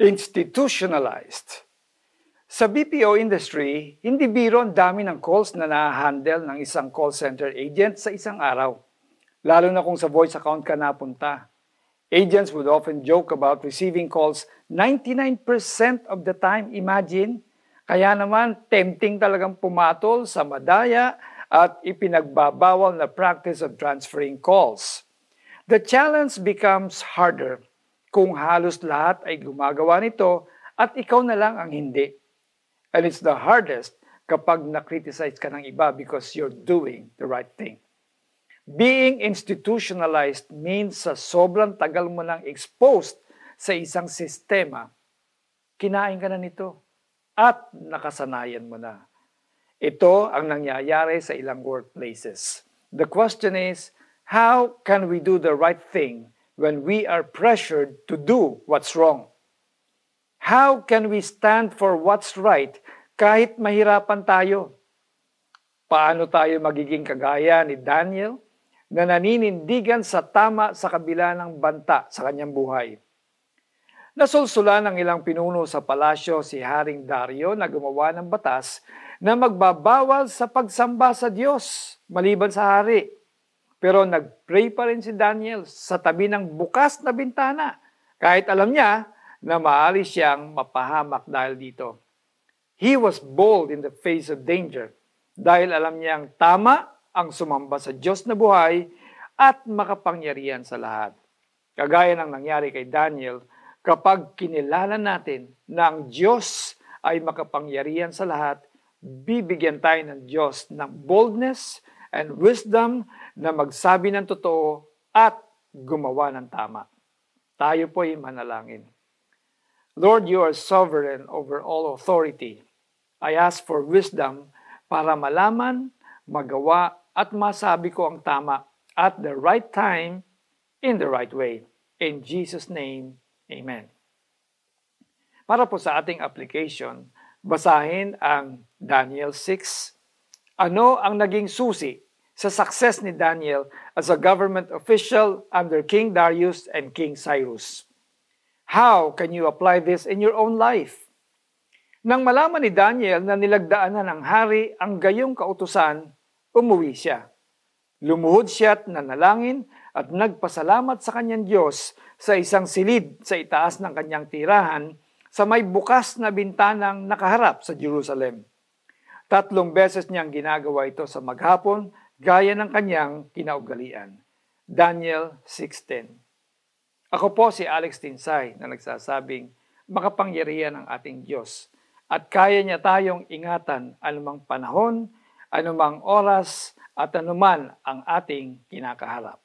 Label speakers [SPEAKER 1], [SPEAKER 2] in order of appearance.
[SPEAKER 1] institutionalized. Sa BPO industry, hindi biro ang dami ng calls na na-handle ng isang call center agent sa isang araw. Lalo na kung sa voice account ka napunta. Agents would often joke about receiving calls 99% of the time. Imagine, kaya naman tempting talagang pumatol sa madaya at ipinagbabawal na practice of transferring calls. The challenge becomes harder kung halos lahat ay gumagawa nito at ikaw na lang ang hindi. And it's the hardest kapag na-criticize ka ng iba because you're doing the right thing. Being institutionalized means sa sobrang tagal mo nang exposed sa isang sistema, kinain ka na nito at nakasanayan mo na. Ito ang nangyayari sa ilang workplaces. The question is, how can we do the right thing when we are pressured to do what's wrong? How can we stand for what's right kahit mahirapan tayo? Paano tayo magiging kagaya ni Daniel na naninindigan sa tama sa kabila ng banta sa kanyang buhay? Nasulsulan ng ilang pinuno sa palasyo si Haring Dario na gumawa ng batas na magbabawal sa pagsamba sa Diyos maliban sa hari. Pero nag-pray pa rin si Daniel sa tabi ng bukas na bintana kahit alam niya na maaari siyang mapahamak dahil dito. He was bold in the face of danger dahil alam niyang tama ang sumamba sa Diyos na buhay at makapangyarihan sa lahat. Kagaya ng nangyari kay Daniel, kapag kinilala natin na ang Diyos ay makapangyarihan sa lahat, bibigyan tayo ng Diyos ng boldness and wisdom na magsabi ng totoo at gumawa ng tama. Tayo po ay manalangin. Lord, you are sovereign over all authority. I ask for wisdom para malaman, magawa at masabi ko ang tama at the right time in the right way. In Jesus' name, Amen. Para po sa ating application, basahin ang Daniel 6. Ano ang naging susi sa success ni Daniel as a government official under King Darius and King Cyrus. How can you apply this in your own life? Nang malaman ni Daniel na nilagdaanan ng hari ang gayong kautusan, umuwi siya. Lumuhod siya at nanalangin at nagpasalamat sa kanyang Diyos sa isang silid sa itaas ng kanyang tirahan sa may bukas na bintanang nakaharap sa Jerusalem. Tatlong beses niyang ginagawa ito sa maghapon gaya ng kanyang kinaugalian. Daniel 6.10 Ako po si Alex Tinsay na nagsasabing makapangyarihan ang ating Diyos at kaya niya tayong ingatan anumang panahon, anumang oras at anuman ang ating kinakaharap.